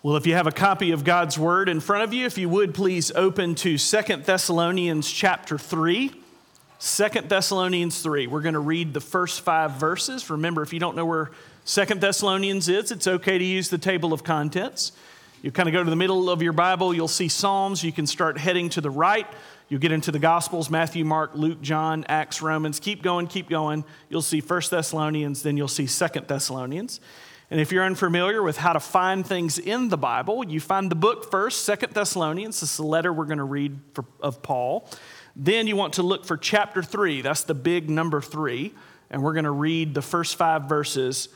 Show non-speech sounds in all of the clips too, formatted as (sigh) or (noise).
Well, if you have a copy of God's Word in front of you, if you would please open to Second Thessalonians chapter 3. Second Thessalonians 3. We're going to read the first five verses. Remember, if you don't know where Second Thessalonians is, it's okay to use the table of contents. You kind of go to the middle of your Bible, you'll see Psalms. You can start heading to the right. You'll get into the Gospels Matthew, Mark, Luke, John, Acts, Romans. Keep going, keep going. You'll see First Thessalonians, then you'll see Second Thessalonians. And if you're unfamiliar with how to find things in the Bible, you find the book first, Second Thessalonians. This is the letter we're going to read for, of Paul. Then you want to look for chapter three. That's the big number three. And we're going to read the first five verses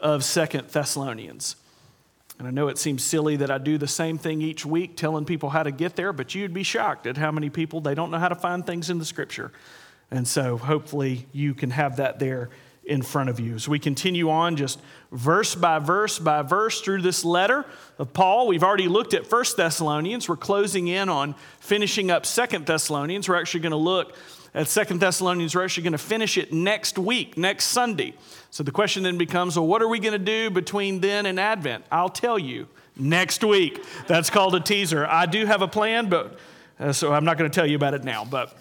of Second Thessalonians. And I know it seems silly that I do the same thing each week, telling people how to get there, but you'd be shocked at how many people they don't know how to find things in the scripture. And so hopefully you can have that there in front of you. As we continue on, just verse by verse by verse through this letter of Paul, we've already looked at First Thessalonians. We're closing in on finishing up Second Thessalonians. We're actually going to look at Second Thessalonians. We're actually going to finish it next week, next Sunday. So the question then becomes well, what are we going to do between then and Advent? I'll tell you next week. That's called a teaser. I do have a plan, but uh, so I'm not going to tell you about it now, but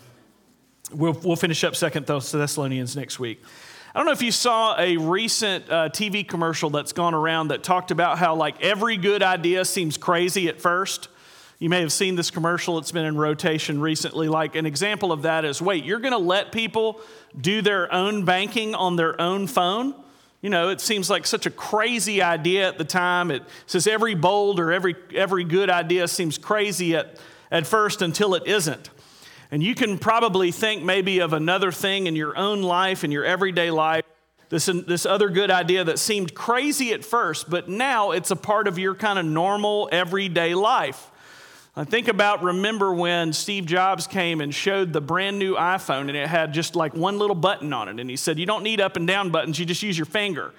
we'll, we'll finish up Second Thessalonians next week. I don't know if you saw a recent uh, TV commercial that's gone around that talked about how, like, every good idea seems crazy at first. You may have seen this commercial, it's been in rotation recently. Like, an example of that is wait, you're going to let people do their own banking on their own phone? You know, it seems like such a crazy idea at the time. It says every bold or every, every good idea seems crazy at, at first until it isn't. And you can probably think maybe of another thing in your own life, in your everyday life, this, this other good idea that seemed crazy at first, but now it's a part of your kind of normal everyday life. I think about remember when Steve Jobs came and showed the brand new iPhone and it had just like one little button on it. And he said, You don't need up and down buttons, you just use your finger.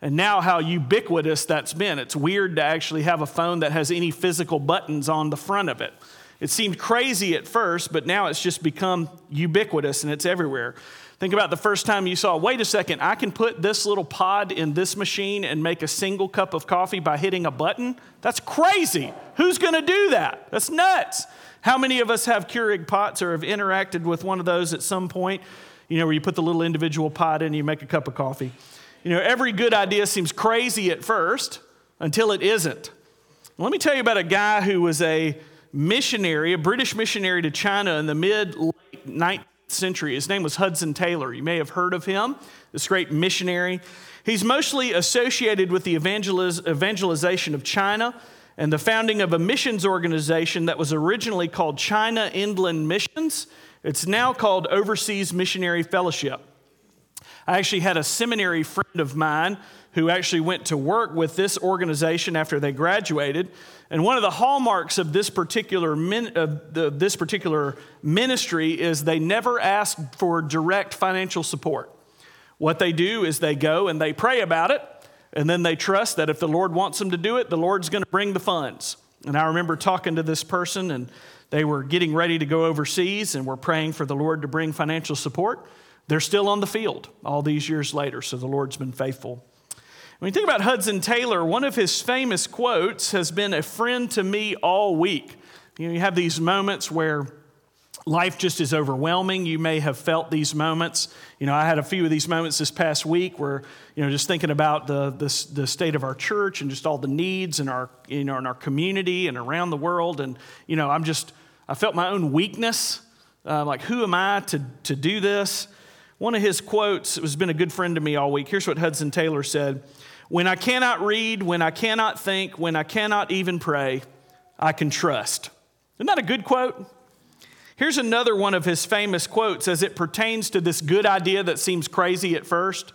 And now, how ubiquitous that's been. It's weird to actually have a phone that has any physical buttons on the front of it. It seemed crazy at first, but now it's just become ubiquitous and it's everywhere. Think about the first time you saw, wait a second, I can put this little pod in this machine and make a single cup of coffee by hitting a button? That's crazy. Who's going to do that? That's nuts. How many of us have Keurig pots or have interacted with one of those at some point? You know, where you put the little individual pot in and you make a cup of coffee. You know, every good idea seems crazy at first until it isn't. Let me tell you about a guy who was a missionary, a British missionary to China in the mid late 19th century. His name was Hudson Taylor. You may have heard of him, this great missionary. He's mostly associated with the evangeliz- evangelization of China and the founding of a missions organization that was originally called China Inland Missions. It's now called Overseas Missionary Fellowship. I actually had a seminary friend of mine who actually went to work with this organization after they graduated. And one of the hallmarks of this particular, min, of the, this particular ministry is they never ask for direct financial support. What they do is they go and they pray about it, and then they trust that if the Lord wants them to do it, the Lord's going to bring the funds. And I remember talking to this person, and they were getting ready to go overseas, and were praying for the Lord to bring financial support. They're still on the field all these years later, so the Lord's been faithful. When you think about Hudson Taylor, one of his famous quotes has been a friend to me all week. You know, you have these moments where life just is overwhelming. You may have felt these moments. You know, I had a few of these moments this past week where, you know, just thinking about the, the, the state of our church and just all the needs in our, you know, in our community and around the world. And, you know, I'm just, I felt my own weakness. Uh, like, who am I to, to do this? One of his quotes has been a good friend to me all week. Here's what Hudson Taylor said when I cannot read, when I cannot think, when I cannot even pray, I can trust. Isn't that a good quote? Here's another one of his famous quotes as it pertains to this good idea that seems crazy at first.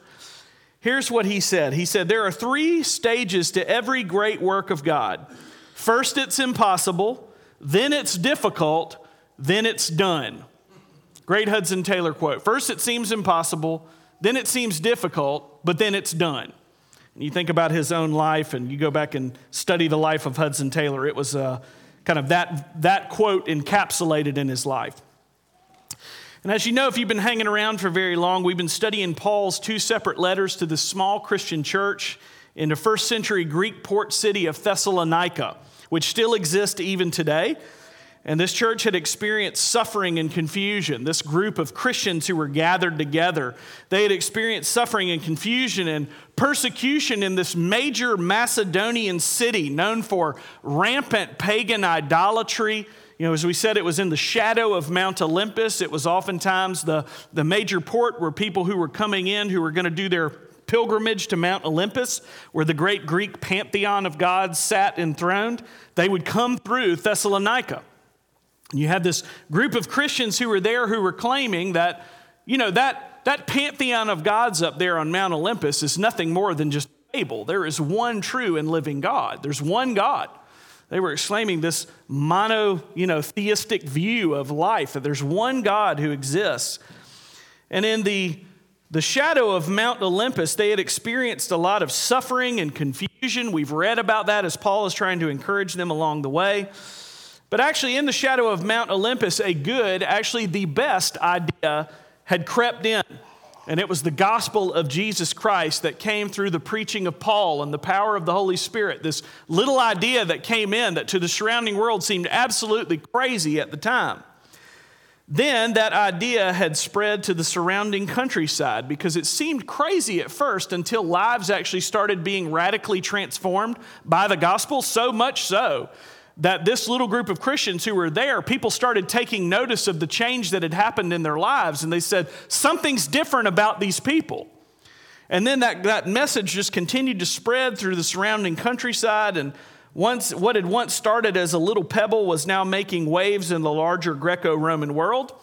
Here's what he said He said, There are three stages to every great work of God. First, it's impossible, then, it's difficult, then, it's done. Great Hudson Taylor quote. First, it seems impossible, then, it seems difficult, but then, it's done. And you think about his own life and you go back and study the life of Hudson Taylor, it was uh, kind of that, that quote encapsulated in his life. And as you know, if you've been hanging around for very long, we've been studying Paul's two separate letters to this small Christian church in the first century Greek port city of Thessalonica, which still exists even today. And this church had experienced suffering and confusion. This group of Christians who were gathered together, they had experienced suffering and confusion and persecution in this major Macedonian city known for rampant pagan idolatry. You know, as we said, it was in the shadow of Mount Olympus. It was oftentimes the, the major port where people who were coming in who were going to do their pilgrimage to Mount Olympus, where the great Greek pantheon of gods sat enthroned, they would come through Thessalonica. You had this group of Christians who were there who were claiming that, you know, that, that pantheon of gods up there on Mount Olympus is nothing more than just fable. There is one true and living God. There's one God. They were exclaiming this mono, you know, theistic view of life that there's one God who exists. And in the the shadow of Mount Olympus, they had experienced a lot of suffering and confusion. We've read about that as Paul is trying to encourage them along the way. But actually, in the shadow of Mount Olympus, a good, actually the best idea had crept in. And it was the gospel of Jesus Christ that came through the preaching of Paul and the power of the Holy Spirit. This little idea that came in that to the surrounding world seemed absolutely crazy at the time. Then that idea had spread to the surrounding countryside because it seemed crazy at first until lives actually started being radically transformed by the gospel, so much so that this little group of Christians who were there, people started taking notice of the change that had happened in their lives, and they said, Something's different about these people. And then that, that message just continued to spread through the surrounding countryside, and once, what had once started as a little pebble was now making waves in the larger Greco Roman world.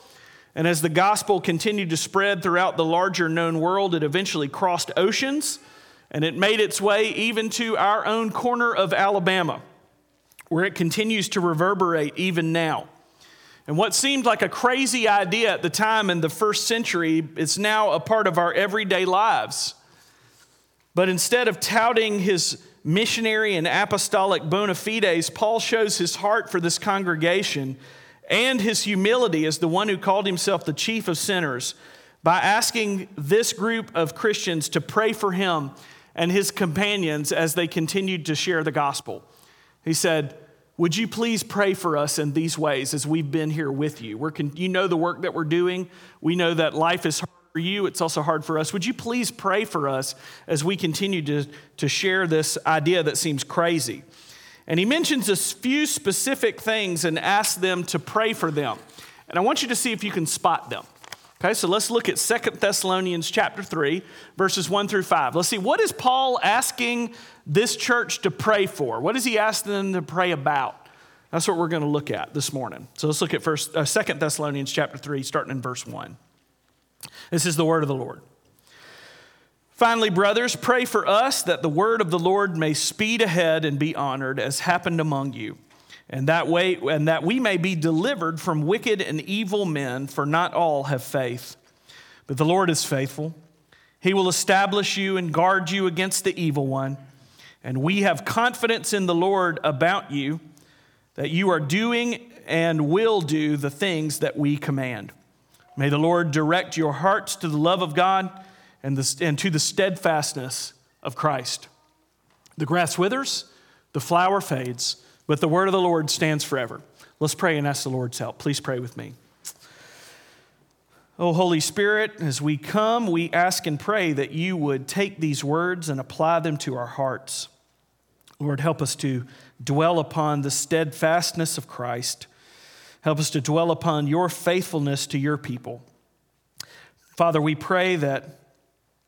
And as the gospel continued to spread throughout the larger known world, it eventually crossed oceans and it made its way even to our own corner of Alabama where it continues to reverberate even now. And what seemed like a crazy idea at the time in the first century is now a part of our everyday lives. But instead of touting his missionary and apostolic bona fides, Paul shows his heart for this congregation and his humility as the one who called himself the chief of sinners by asking this group of Christians to pray for him and his companions as they continued to share the gospel. He said, Would you please pray for us in these ways as we've been here with you? We're con- you know the work that we're doing. We know that life is hard for you, it's also hard for us. Would you please pray for us as we continue to, to share this idea that seems crazy? And he mentions a few specific things and asks them to pray for them. And I want you to see if you can spot them. Okay, so let's look at Second Thessalonians chapter 3, verses 1 through 5. Let's see, what is Paul asking this church to pray for? What is he asking them to pray about? That's what we're going to look at this morning. So let's look at first, uh, 2 Thessalonians chapter 3, starting in verse 1. This is the word of the Lord. Finally, brothers, pray for us that the word of the Lord may speed ahead and be honored, as happened among you, and that way, and that we may be delivered from wicked and evil men, for not all have faith. But the Lord is faithful. He will establish you and guard you against the evil one. And we have confidence in the Lord about you that you are doing and will do the things that we command. May the Lord direct your hearts to the love of God and, the, and to the steadfastness of Christ. The grass withers, the flower fades, but the word of the Lord stands forever. Let's pray and ask the Lord's help. Please pray with me. Oh, Holy Spirit, as we come, we ask and pray that you would take these words and apply them to our hearts. Lord, help us to dwell upon the steadfastness of Christ. Help us to dwell upon your faithfulness to your people. Father, we pray that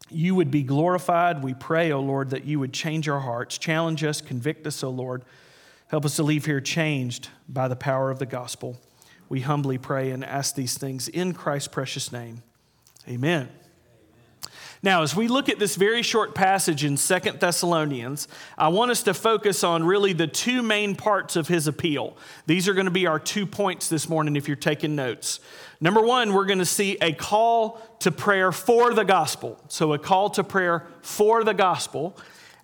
you would be glorified. We pray, O oh Lord, that you would change our hearts, challenge us, convict us, O oh Lord. Help us to leave here changed by the power of the gospel. We humbly pray and ask these things in Christ's precious name. Amen. Now, as we look at this very short passage in Second Thessalonians, I want us to focus on really the two main parts of his appeal. These are going to be our two points this morning if you're taking notes. Number one, we're going to see a call to prayer for the gospel. So, a call to prayer for the gospel.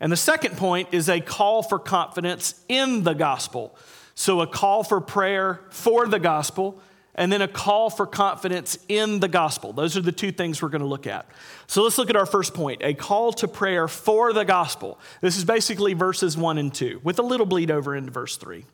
And the second point is a call for confidence in the gospel. So, a call for prayer for the gospel and then a call for confidence in the gospel. Those are the two things we're going to look at. So let's look at our first point a call to prayer for the gospel. This is basically verses 1 and 2, with a little bleed over into verse 3.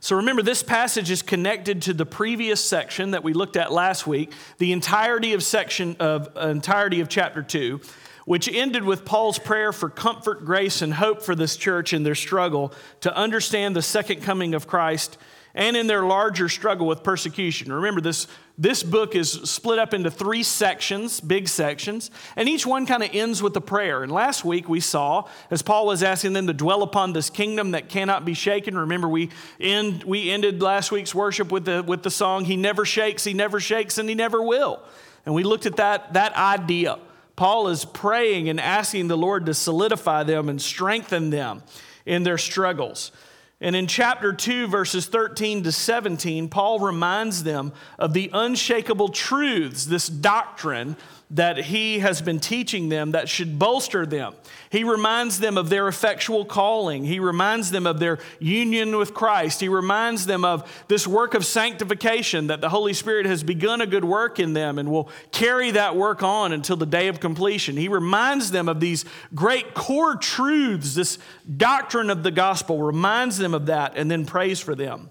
So remember, this passage is connected to the previous section that we looked at last week, the entirety of section of uh, entirety of chapter 2 which ended with Paul's prayer for comfort, grace, and hope for this church in their struggle to understand the second coming of Christ and in their larger struggle with persecution. Remember, this, this book is split up into three sections, big sections, and each one kind of ends with a prayer. And last week we saw, as Paul was asking them to dwell upon this kingdom that cannot be shaken, remember we, end, we ended last week's worship with the, with the song, He never shakes, He never shakes, and He never will. And we looked at that, that idea. Paul is praying and asking the Lord to solidify them and strengthen them in their struggles. And in chapter 2, verses 13 to 17, Paul reminds them of the unshakable truths, this doctrine that he has been teaching them that should bolster them. He reminds them of their effectual calling. He reminds them of their union with Christ. He reminds them of this work of sanctification that the Holy Spirit has begun a good work in them and will carry that work on until the day of completion. He reminds them of these great core truths, this doctrine of the gospel, reminds them of that, and then prays for them.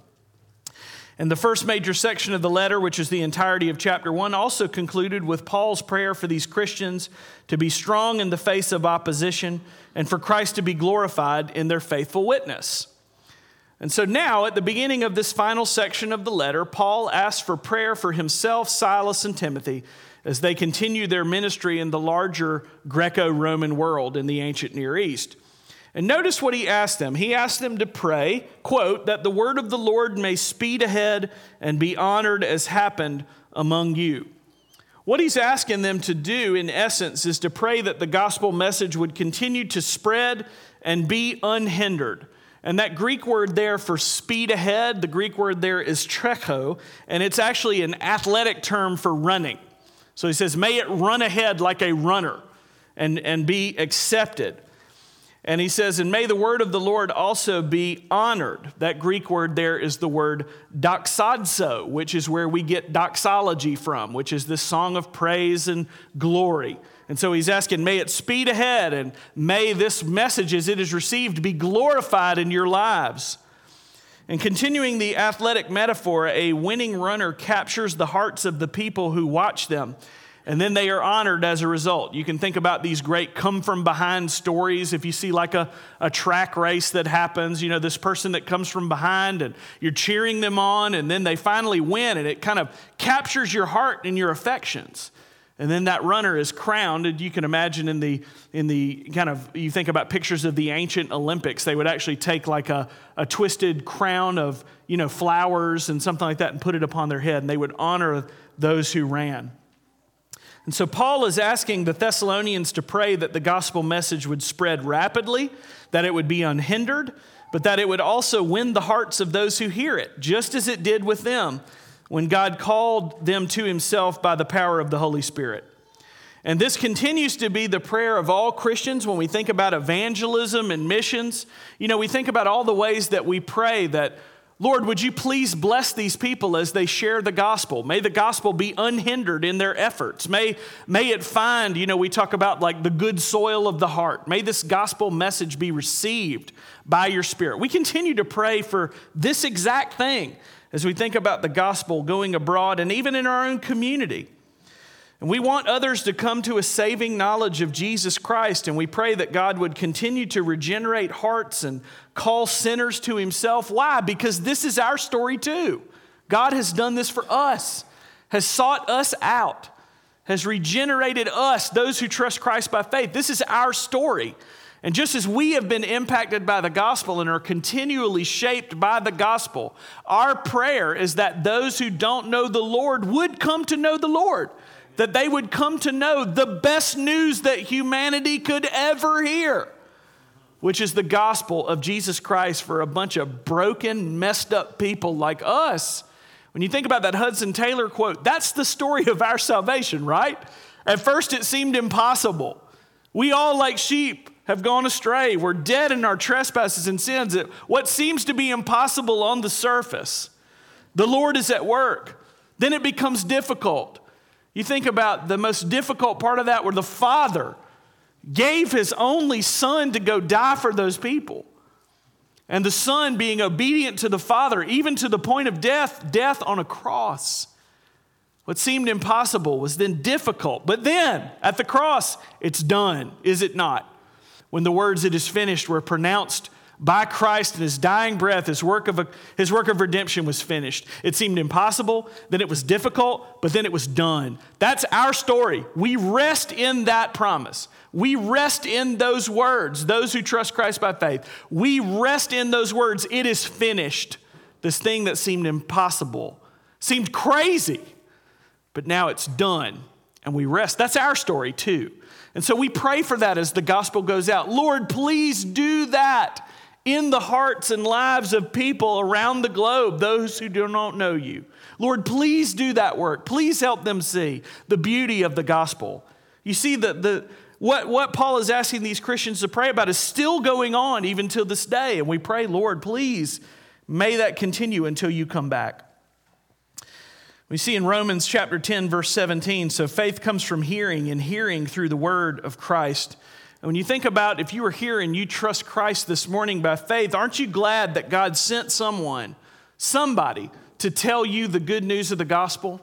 And the first major section of the letter, which is the entirety of chapter 1, also concluded with Paul's prayer for these Christians to be strong in the face of opposition and for Christ to be glorified in their faithful witness. And so now, at the beginning of this final section of the letter, Paul asks for prayer for himself, Silas, and Timothy as they continue their ministry in the larger Greco Roman world in the ancient Near East. And notice what he asked them. He asked them to pray, quote, that the word of the Lord may speed ahead and be honored as happened among you. What he's asking them to do, in essence, is to pray that the gospel message would continue to spread and be unhindered. And that Greek word there for speed ahead, the Greek word there is trecho, and it's actually an athletic term for running. So he says, may it run ahead like a runner and, and be accepted. And he says, and may the word of the Lord also be honored. That Greek word there is the word doxazo, which is where we get doxology from, which is this song of praise and glory. And so he's asking, may it speed ahead and may this message as it is received be glorified in your lives. And continuing the athletic metaphor, a winning runner captures the hearts of the people who watch them and then they are honored as a result. You can think about these great come from behind stories. If you see like a, a track race that happens, you know, this person that comes from behind and you're cheering them on, and then they finally win, and it kind of captures your heart and your affections. And then that runner is crowned, and you can imagine in the, in the kind of, you think about pictures of the ancient Olympics, they would actually take like a, a twisted crown of, you know, flowers and something like that and put it upon their head, and they would honor those who ran. And so Paul is asking the Thessalonians to pray that the gospel message would spread rapidly, that it would be unhindered, but that it would also win the hearts of those who hear it, just as it did with them when God called them to himself by the power of the Holy Spirit. And this continues to be the prayer of all Christians when we think about evangelism and missions. You know, we think about all the ways that we pray that Lord, would you please bless these people as they share the gospel? May the gospel be unhindered in their efforts. May, may it find, you know, we talk about like the good soil of the heart. May this gospel message be received by your spirit. We continue to pray for this exact thing as we think about the gospel going abroad and even in our own community. And we want others to come to a saving knowledge of Jesus Christ, and we pray that God would continue to regenerate hearts and call sinners to Himself. Why? Because this is our story too. God has done this for us, has sought us out, has regenerated us, those who trust Christ by faith. This is our story. And just as we have been impacted by the gospel and are continually shaped by the gospel, our prayer is that those who don't know the Lord would come to know the Lord that they would come to know the best news that humanity could ever hear, which is the gospel of Jesus Christ for a bunch of broken, messed up people like us. When you think about that Hudson Taylor quote, that's the story of our salvation, right? At first, it seemed impossible. We all, like sheep, have gone astray. We're dead in our trespasses and sins. What seems to be impossible on the surface The Lord is at work. Then it becomes difficult. You think about the most difficult part of that where the Father gave his only Son to go die for those people. And the Son being obedient to the Father, even to the point of death, death on a cross. What seemed impossible was then difficult. But then at the cross, it's done, is it not? When the words, it is finished, were pronounced by Christ in his dying breath, his work, of his work of redemption was finished. It seemed impossible, then it was difficult, but then it was done. That's our story. We rest in that promise. We rest in those words, those who trust Christ by faith. We rest in those words. It is finished. This thing that seemed impossible, seemed crazy, but now it's done, and we rest. That's our story too. And so we pray for that as the gospel goes out. Lord, please do that in the hearts and lives of people around the globe, those who do not know you. Lord, please do that work. Please help them see the beauty of the gospel. You see, the, the, what, what Paul is asking these Christians to pray about is still going on even till this day. And we pray, Lord, please, may that continue until you come back. We see in Romans chapter 10, verse 17, so faith comes from hearing, and hearing through the word of Christ. And when you think about if you were here and you trust Christ this morning by faith, aren't you glad that God sent someone, somebody, to tell you the good news of the gospel?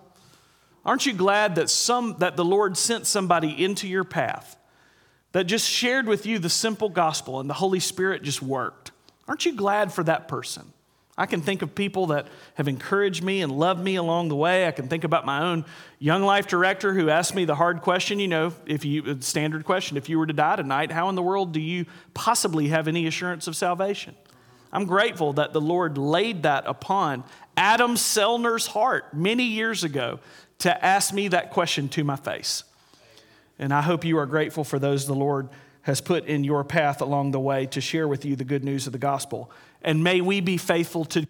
Aren't you glad that, some, that the Lord sent somebody into your path that just shared with you the simple gospel and the Holy Spirit just worked? Aren't you glad for that person? I can think of people that have encouraged me and loved me along the way. I can think about my own young life director who asked me the hard question, you know, if you standard question, if you were to die tonight, how in the world do you possibly have any assurance of salvation? I'm grateful that the Lord laid that upon Adam Sellner's heart many years ago to ask me that question to my face. And I hope you are grateful for those the Lord has put in your path along the way to share with you the good news of the gospel. And may we be faithful to.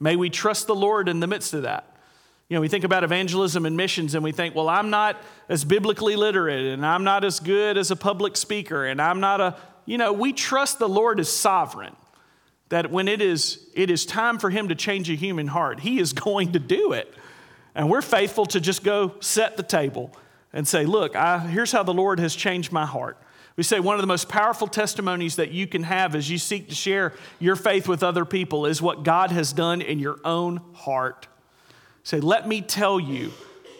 May we trust the Lord in the midst of that. You know, we think about evangelism and missions and we think, well, I'm not as biblically literate and I'm not as good as a public speaker and I'm not a, you know, we trust the Lord is sovereign. That when it is, it is time for Him to change a human heart, He is (laughs) going to do it. And we're faithful to just go set the table and say, look, I, here's how the Lord has changed my heart. We say one of the most powerful testimonies that you can have as you seek to share your faith with other people is what God has done in your own heart. Say, let me tell you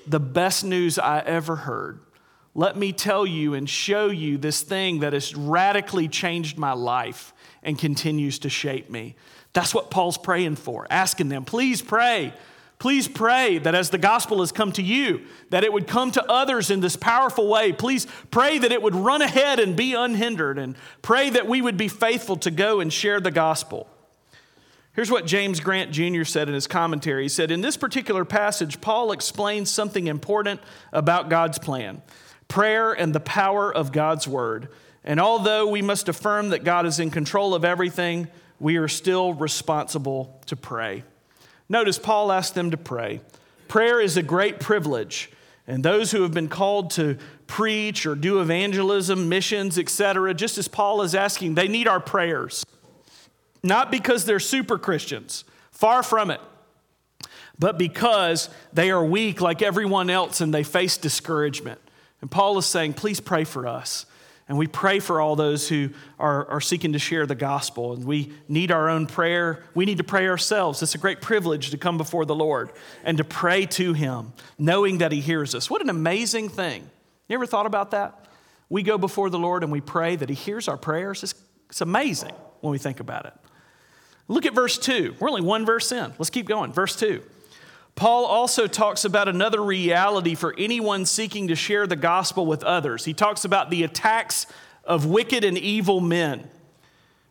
the best news I ever heard. Let me tell you and show you this thing that has radically changed my life and continues to shape me. That's what Paul's praying for, asking them, please pray Please pray that as the gospel has come to you, that it would come to others in this powerful way. Please pray that it would run ahead and be unhindered, and pray that we would be faithful to go and share the gospel. Here's what James Grant Jr. said in his commentary. He said, In this particular passage, Paul explains something important about God's plan prayer and the power of God's word. And although we must affirm that God is in control of everything, we are still responsible to pray. Notice Paul asked them to pray. Prayer is a great privilege, and those who have been called to preach or do evangelism, missions, etc., just as Paul is asking, they need our prayers. Not because they're super Christians, far from it, but because they are weak like everyone else and they face discouragement. And Paul is saying, please pray for us. And we pray for all those who are, are seeking to share the gospel. And we need our own prayer. We need to pray ourselves. It's a great privilege to come before the Lord and to pray to Him, knowing that He hears us. What an amazing thing. You ever thought about that? We go before the Lord and we pray that He hears our prayers. It's, it's amazing when we think about it. Look at verse 2. We're only one verse in. Let's keep going. Verse 2. Paul also talks about another reality for anyone seeking to share the gospel with others. He talks about the attacks of wicked and evil men.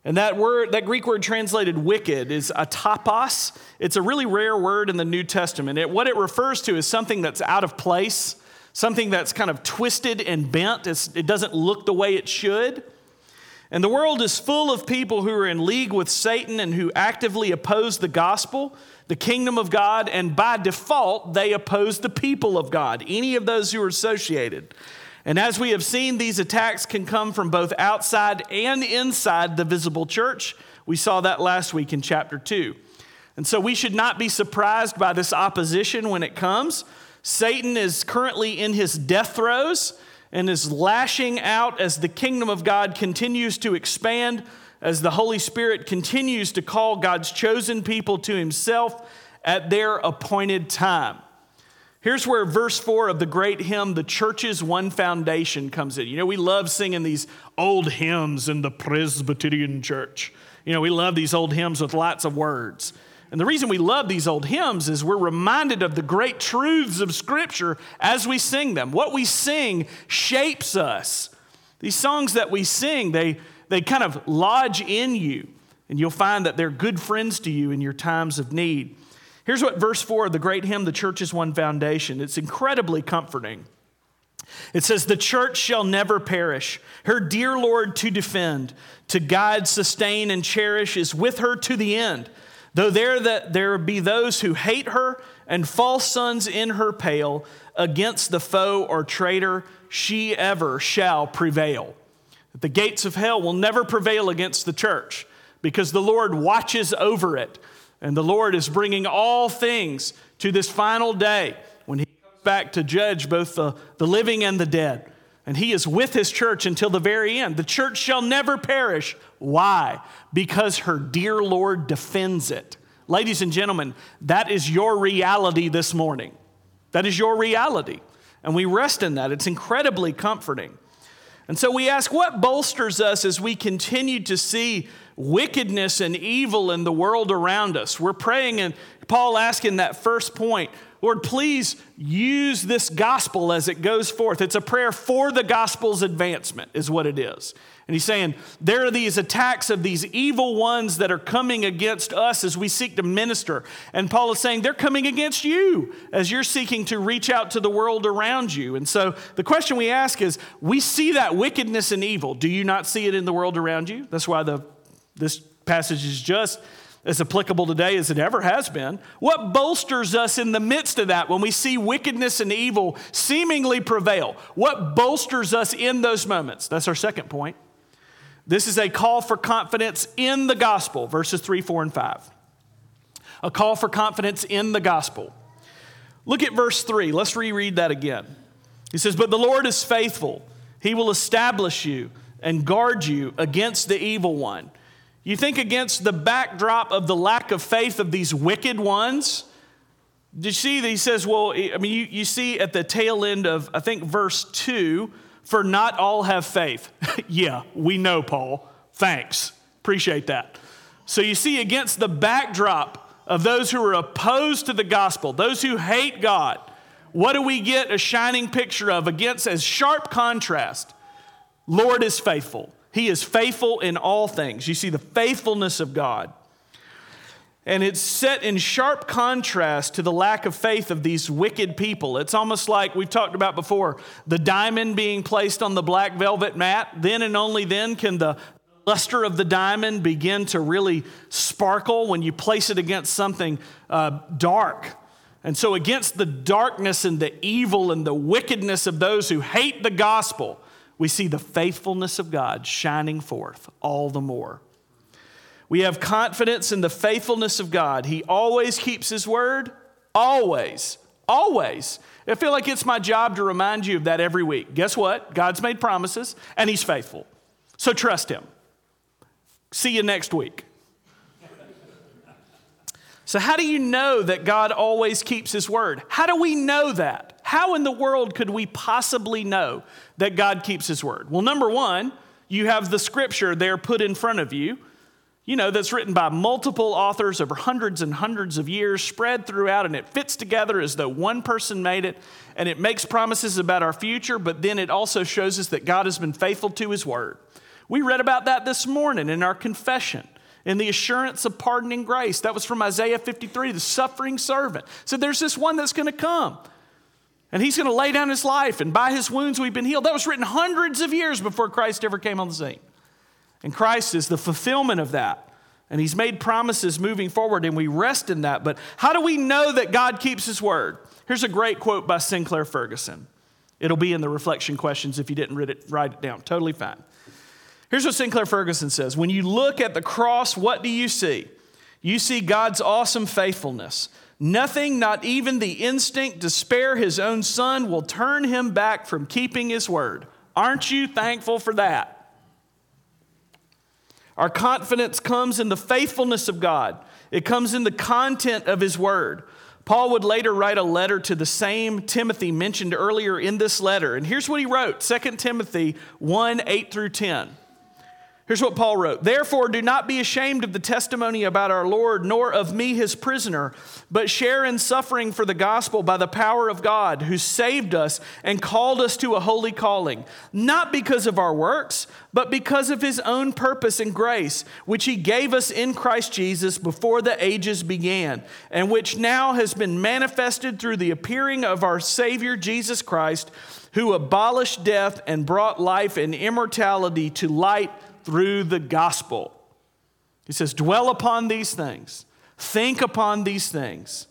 And that word, that Greek word translated wicked is atopos. It's a really rare word in the New Testament. It, what it refers to is something that's out of place, something that's kind of twisted and bent. It's, it doesn't look the way it should. And the world is full of people who are in league with Satan and who actively oppose the gospel, the kingdom of God, and by default, they oppose the people of God, any of those who are associated. And as we have seen, these attacks can come from both outside and inside the visible church. We saw that last week in chapter 2. And so we should not be surprised by this opposition when it comes. Satan is currently in his death throes and is lashing out as the kingdom of God continues to expand, as the Holy Spirit continues to call God's chosen people to himself at their appointed time. Here's where verse 4 of the great hymn, The Church's One Foundation, comes in. You know, we love singing these old hymns in the Presbyterian church. You know, we love these old hymns with lots of words. And the reason we love these old hymns is we're reminded of the great truths of Scripture as we sing them. What we sing shapes us. These songs that we sing, they, they kind of lodge in you, and you'll find that they're good friends to you in your times of need. Here's what verse 4 of the great hymn, The Church is One Foundation, it's incredibly comforting. It says, The church shall never perish, her dear Lord to defend, to guide, sustain, and cherish is with her to the end. Though there, that there be those who hate her and false sons in her pale, against the foe or traitor, she ever shall prevail. The gates of hell will never prevail against the church because the Lord watches over it. And the Lord is bringing all things to this final day when He comes back to judge both the, the living and the dead. And He is with His church until the very end. The church shall never perish. Why? Because her dear Lord defends it. Ladies and gentlemen, that is your reality this morning. That is your reality. And we rest in that. It's incredibly comforting. And so we ask, what bolsters us as we continue to see wickedness and evil in the world around us? We're praying, and Paul asking that first point Lord, please use this gospel as it goes forth. It's a prayer for the gospel's advancement, is what it is. And he's saying, there are these attacks of these evil ones that are coming against us as we seek to minister. And Paul is saying, they're coming against you as you're seeking to reach out to the world around you. And so the question we ask is, we see that wickedness and evil. Do you not see it in the world around you? That's why the, this passage is just as applicable today as it ever has been. What bolsters us in the midst of that when we see wickedness and evil seemingly prevail? What bolsters us in those moments? That's our second point. This is a call for confidence in the gospel, verses 3, 4, and 5. A call for confidence in the gospel. Look at verse 3. Let's reread that again. He says, But the Lord is faithful, He will establish you and guard you against the evil one. You think against the backdrop of the lack of faith of these wicked ones. Did you see that he says, well, I mean, you, you see at the tail end of, I think, verse 2, for not all have faith. (laughs) yeah, we know, Paul. Thanks. Appreciate that. So you see, against the backdrop of those who are opposed to the gospel, those who hate God, what do we get a shining picture of against as sharp contrast? Lord is faithful. He is faithful in all things. You see the faithfulness of God. And it's set in sharp contrast to the lack of faith of these wicked people. It's almost like we've talked about before the diamond being placed on the black velvet mat. Then and only then can the luster of the diamond begin to really sparkle when you place it against something uh, dark. And so, against the darkness and the evil and the wickedness of those who hate the gospel, we see the faithfulness of God shining forth all the more. We have confidence in the faithfulness of God. He always keeps His word, always, always. I feel like it's my job to remind you of that every week. Guess what? God's made promises and He's faithful. So trust Him. See you next week. So, how do you know that God always keeps His word? How do we know that? How in the world could we possibly know that God keeps His word? Well, number one, you have the scripture there put in front of you you know, that's written by multiple authors over hundreds and hundreds of years, spread throughout, and it fits together as though one person made it. And it makes promises about our future, but then it also shows us that God has been faithful to his word. We read about that this morning in our confession, in the assurance of pardoning grace. That was from Isaiah 53, the suffering servant. So there's this one that's going to come. And he's going to lay down his life, and by his wounds we've been healed. That was written hundreds of years before Christ ever came on the scene. And Christ is the fulfillment of that. And He's made promises moving forward, and we rest in that. But how do we know that God keeps His word? Here's a great quote by Sinclair Ferguson. It'll be in the reflection questions if you didn't write it, write it down. Totally fine. Here's what Sinclair Ferguson says When you look at the cross, what do you see? You see God's awesome faithfulness. Nothing, not even the instinct to spare his own son, will turn him back from keeping his word. Aren't you thankful for that? Our confidence comes in the faithfulness of God, it comes in the content of his word. Paul would later write a letter to the same Timothy mentioned earlier in this letter. And here's what he wrote 2 Timothy 1 8 through 10. Here's what Paul wrote. Therefore, do not be ashamed of the testimony about our Lord, nor of me, his prisoner, but share in suffering for the gospel by the power of God, who saved us and called us to a holy calling, not because of our works, but because of his own purpose and grace, which he gave us in Christ Jesus before the ages began, and which now has been manifested through the appearing of our Savior Jesus Christ, who abolished death and brought life and immortality to light through the gospel. He says, dwell upon these things, think upon these things.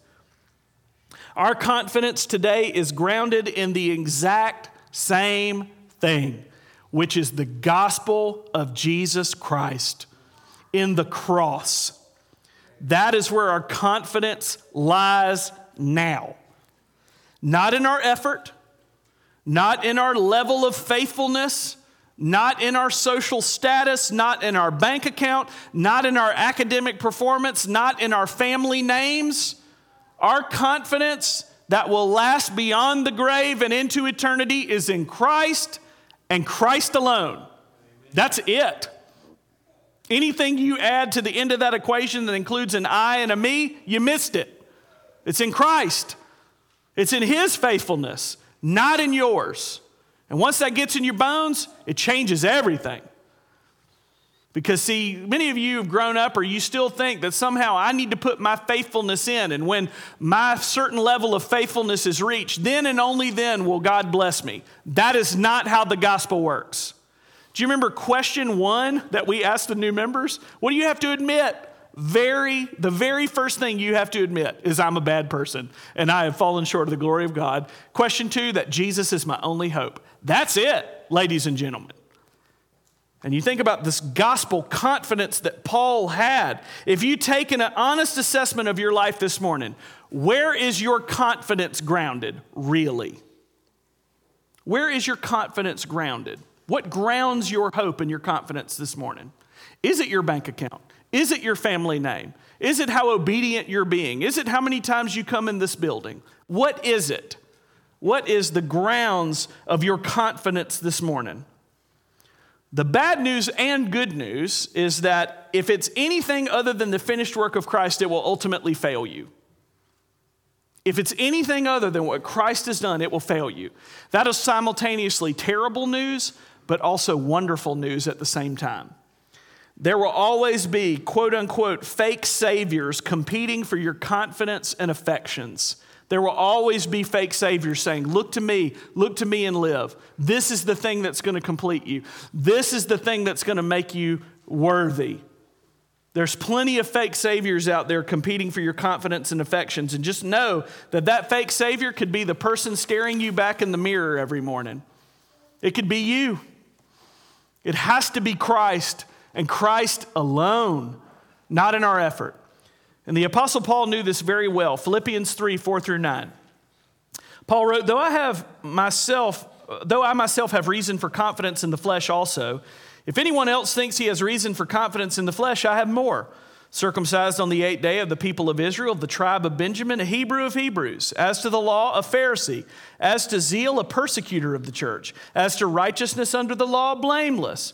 Our confidence today is grounded in the exact same thing, which is the gospel of Jesus Christ in the cross. That is where our confidence lies now. Not in our effort, not in our level of faithfulness, not in our social status, not in our bank account, not in our academic performance, not in our family names. Our confidence that will last beyond the grave and into eternity is in Christ and Christ alone. That's it. Anything you add to the end of that equation that includes an I and a me, you missed it. It's in Christ, it's in His faithfulness, not in yours. And once that gets in your bones, it changes everything. Because, see, many of you have grown up or you still think that somehow I need to put my faithfulness in. And when my certain level of faithfulness is reached, then and only then will God bless me. That is not how the gospel works. Do you remember question one that we asked the new members? What do you have to admit? very the very first thing you have to admit is I'm a bad person and I have fallen short of the glory of God. Question 2 that Jesus is my only hope. That's it, ladies and gentlemen. And you think about this gospel confidence that Paul had. If you take an honest assessment of your life this morning, where is your confidence grounded, really? Where is your confidence grounded? What grounds your hope and your confidence this morning? Is it your bank account? Is it your family name? Is it how obedient you're being? Is it how many times you come in this building? What is it? What is the grounds of your confidence this morning? The bad news and good news is that if it's anything other than the finished work of Christ, it will ultimately fail you. If it's anything other than what Christ has done, it will fail you. That is simultaneously terrible news, but also wonderful news at the same time. There will always be, quote unquote, fake saviors competing for your confidence and affections. There will always be fake saviors saying, Look to me, look to me and live. This is the thing that's going to complete you. This is the thing that's going to make you worthy. There's plenty of fake saviors out there competing for your confidence and affections. And just know that that fake savior could be the person staring you back in the mirror every morning. It could be you. It has to be Christ and Christ alone, not in our effort. And the Apostle Paul knew this very well. Philippians 3 4 through 9. Paul wrote, Though I have myself, though I myself have reason for confidence in the flesh also, if anyone else thinks he has reason for confidence in the flesh, I have more. Circumcised on the eighth day of the people of Israel, of the tribe of Benjamin, a Hebrew of Hebrews. As to the law, a Pharisee. As to zeal, a persecutor of the church. As to righteousness under the law, blameless.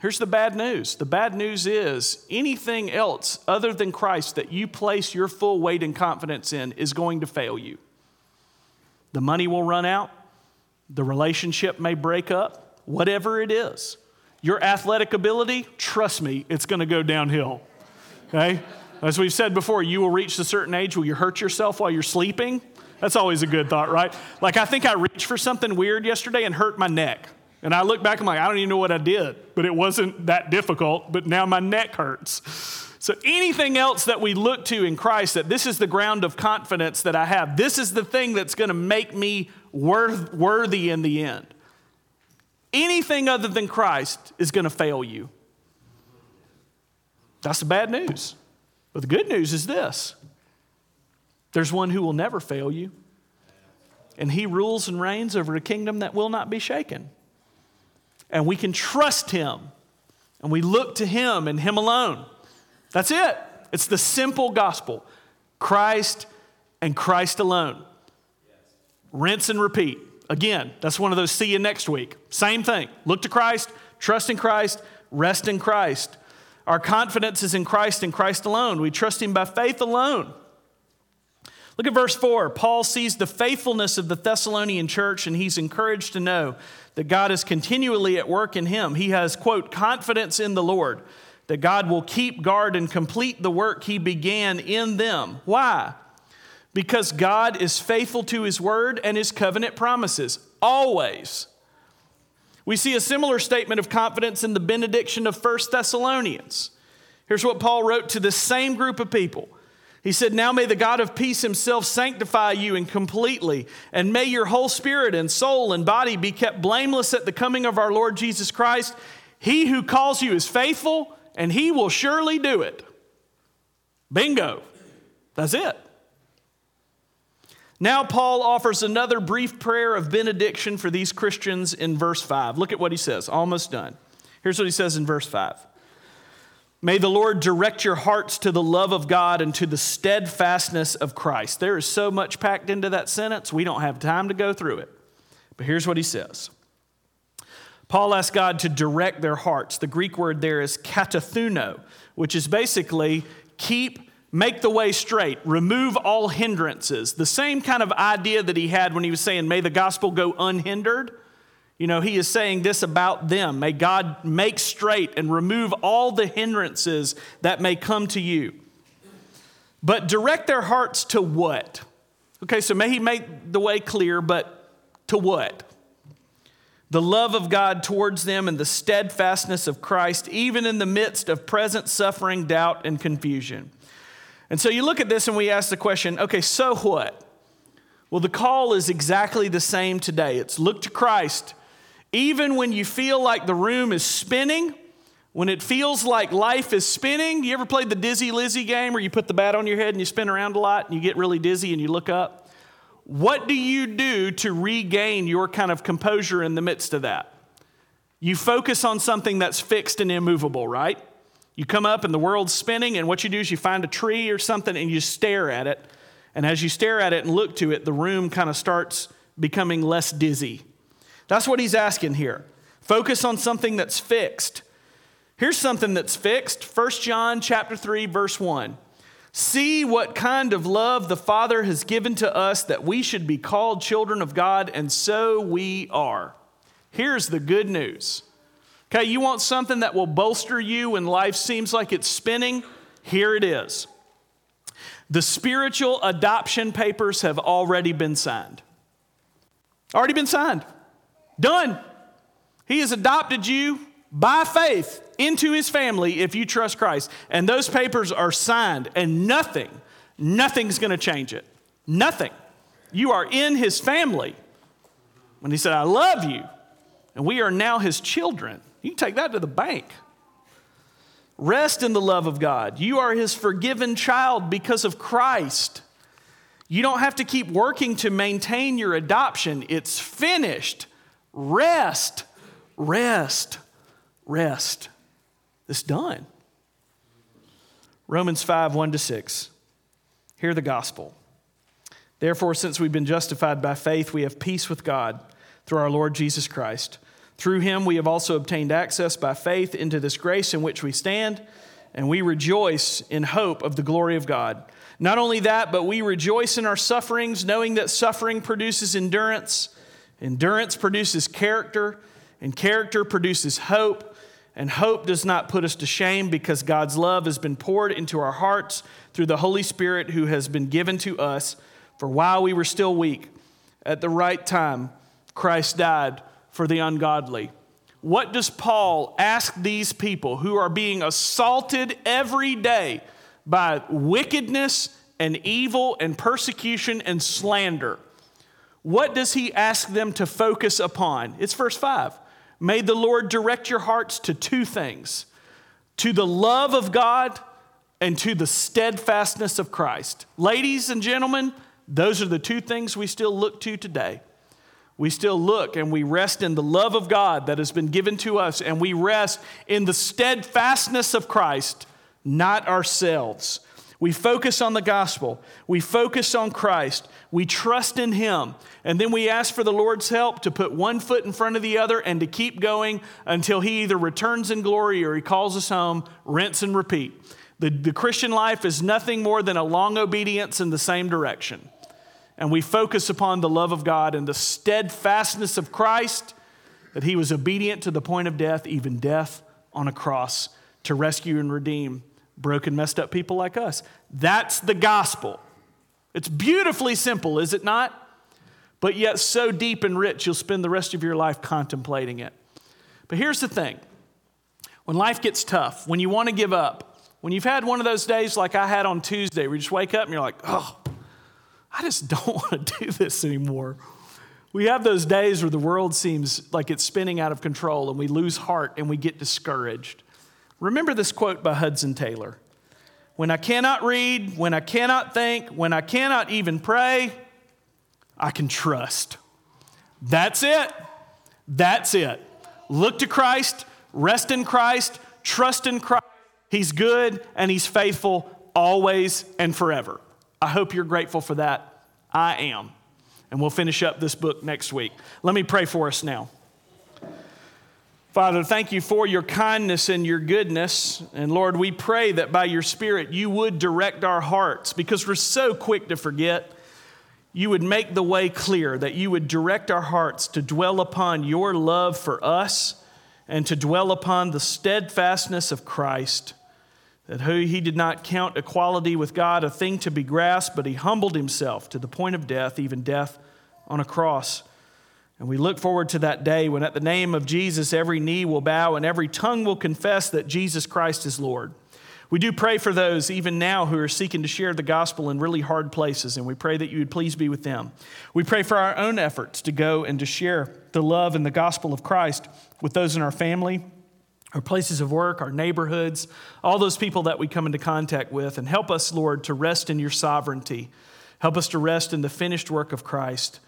Here's the bad news the bad news is anything else other than Christ that you place your full weight and confidence in is going to fail you. The money will run out, the relationship may break up, whatever it is. Your athletic ability, trust me, it's going to go downhill. Okay? As we've said before, you will reach a certain age where you hurt yourself while you're sleeping. That's always a good thought, right? Like, I think I reached for something weird yesterday and hurt my neck. And I look back, and I'm like, I don't even know what I did, but it wasn't that difficult, but now my neck hurts. So, anything else that we look to in Christ, that this is the ground of confidence that I have, this is the thing that's going to make me worth, worthy in the end. Anything other than Christ is going to fail you. That's the bad news. But the good news is this there's one who will never fail you, and he rules and reigns over a kingdom that will not be shaken. And we can trust him, and we look to him and him alone. That's it. It's the simple gospel Christ and Christ alone. Rinse and repeat. Again, that's one of those see you next week. Same thing. Look to Christ, trust in Christ, rest in Christ. Our confidence is in Christ and Christ alone. We trust Him by faith alone. Look at verse 4. Paul sees the faithfulness of the Thessalonian church and he's encouraged to know that God is continually at work in him. He has, quote, confidence in the Lord that God will keep guard and complete the work he began in them. Why? Because God is faithful to his word and his covenant promises, always. We see a similar statement of confidence in the benediction of 1 Thessalonians. Here's what Paul wrote to the same group of people. He said, Now may the God of peace himself sanctify you and completely, and may your whole spirit and soul and body be kept blameless at the coming of our Lord Jesus Christ. He who calls you is faithful, and he will surely do it. Bingo. That's it. Now, Paul offers another brief prayer of benediction for these Christians in verse 5. Look at what he says, almost done. Here's what he says in verse 5 May the Lord direct your hearts to the love of God and to the steadfastness of Christ. There is so much packed into that sentence, we don't have time to go through it. But here's what he says Paul asks God to direct their hearts. The Greek word there is kateuthuno, which is basically keep make the way straight, remove all hindrances. The same kind of idea that he had when he was saying, May the gospel go unhindered. You know, he is saying this about them. May God make straight and remove all the hindrances that may come to you. But direct their hearts to what? Okay, so may he make the way clear, but to what? The love of God towards them and the steadfastness of Christ, even in the midst of present suffering, doubt, and confusion. And so you look at this and we ask the question okay, so what? Well, the call is exactly the same today. It's look to Christ. Even when you feel like the room is spinning, when it feels like life is spinning, you ever played the Dizzy Lizzy game where you put the bat on your head and you spin around a lot and you get really dizzy and you look up? What do you do to regain your kind of composure in the midst of that? You focus on something that's fixed and immovable, right? You come up and the world's spinning, and what you do is you find a tree or something and you stare at it. And as you stare at it and look to it, the room kind of starts becoming less dizzy. That's what he's asking here. Focus on something that's fixed. Here's something that's fixed. 1 John chapter 3 verse 1. See what kind of love the Father has given to us that we should be called children of God and so we are. Here's the good news. Okay, you want something that will bolster you when life seems like it's spinning? Here it is. The spiritual adoption papers have already been signed. Already been signed. Done. He has adopted you by faith into his family if you trust Christ. And those papers are signed, and nothing, nothing's going to change it. Nothing. You are in his family. When he said, I love you, and we are now his children. You take that to the bank. Rest in the love of God. You are his forgiven child because of Christ. You don't have to keep working to maintain your adoption. It's finished. Rest, rest, rest. It's done. Romans 5 1 to 6. Hear the gospel. Therefore, since we've been justified by faith, we have peace with God through our Lord Jesus Christ through him, we have also obtained access by faith into this grace in which we stand, and we rejoice in hope of the glory of God. Not only that, but we rejoice in our sufferings, knowing that suffering produces endurance, endurance produces character, and character produces hope, And hope does not put us to shame because God's love has been poured into our hearts through the Holy Spirit who has been given to us. For while we were still weak, at the right time, Christ died for the ungodly. What does Paul ask these people who are being assaulted every day by wickedness and evil and persecution and slander? What does he ask them to focus upon? It's verse 5. May the Lord direct your hearts to two things to the love of God and to the steadfastness of Christ. Ladies and gentlemen, those are the two things we still look to today. We still look and we rest in the love of God that has been given to us, and we rest in the steadfastness of Christ, not ourselves. We focus on the gospel. We focus on Christ. We trust in Him. And then we ask for the Lord's help to put one foot in front of the other and to keep going until He either returns in glory or He calls us home, rinse and repeat. The, the Christian life is nothing more than a long obedience in the same direction. And we focus upon the love of God and the steadfastness of Christ, that He was obedient to the point of death, even death on a cross, to rescue and redeem broken, messed up people like us. That's the gospel. It's beautifully simple, is it not? But yet so deep and rich, you'll spend the rest of your life contemplating it. But here's the thing when life gets tough, when you want to give up, when you've had one of those days like I had on Tuesday, where you just wake up and you're like, oh, I just (laughs) don't want to do this anymore. We have those days where the world seems like it's spinning out of control and we lose heart and we get discouraged. Remember this quote by Hudson Taylor When I cannot read, when I cannot think, when I cannot even pray, I can trust. That's it. That's it. Look to Christ, rest in Christ, trust in Christ. He's good and He's faithful always and forever. I hope you're grateful for that. I am. And we'll finish up this book next week. Let me pray for us now. Father, thank you for your kindness and your goodness. And Lord, we pray that by your Spirit you would direct our hearts because we're so quick to forget. You would make the way clear, that you would direct our hearts to dwell upon your love for us and to dwell upon the steadfastness of Christ. That who he did not count equality with God a thing to be grasped, but he humbled himself to the point of death, even death on a cross. And we look forward to that day when, at the name of Jesus, every knee will bow and every tongue will confess that Jesus Christ is Lord. We do pray for those even now who are seeking to share the gospel in really hard places, and we pray that you would please be with them. We pray for our own efforts to go and to share the love and the gospel of Christ with those in our family, our places of work, our neighborhoods, all those people that we come into contact with, and help us, Lord, to rest in your sovereignty. Help us to rest in the finished work of Christ.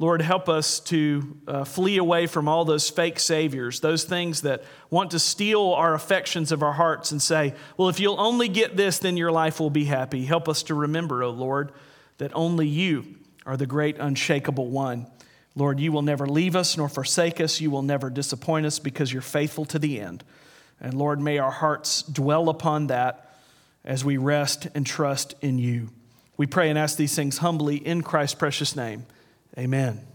Lord, help us to uh, flee away from all those fake saviors, those things that want to steal our affections of our hearts and say, well, if you'll only get this, then your life will be happy. Help us to remember, O oh Lord, that only you are the great unshakable one. Lord, you will never leave us nor forsake us. You will never disappoint us because you're faithful to the end. And Lord, may our hearts dwell upon that as we rest and trust in you. We pray and ask these things humbly in Christ's precious name. Amen.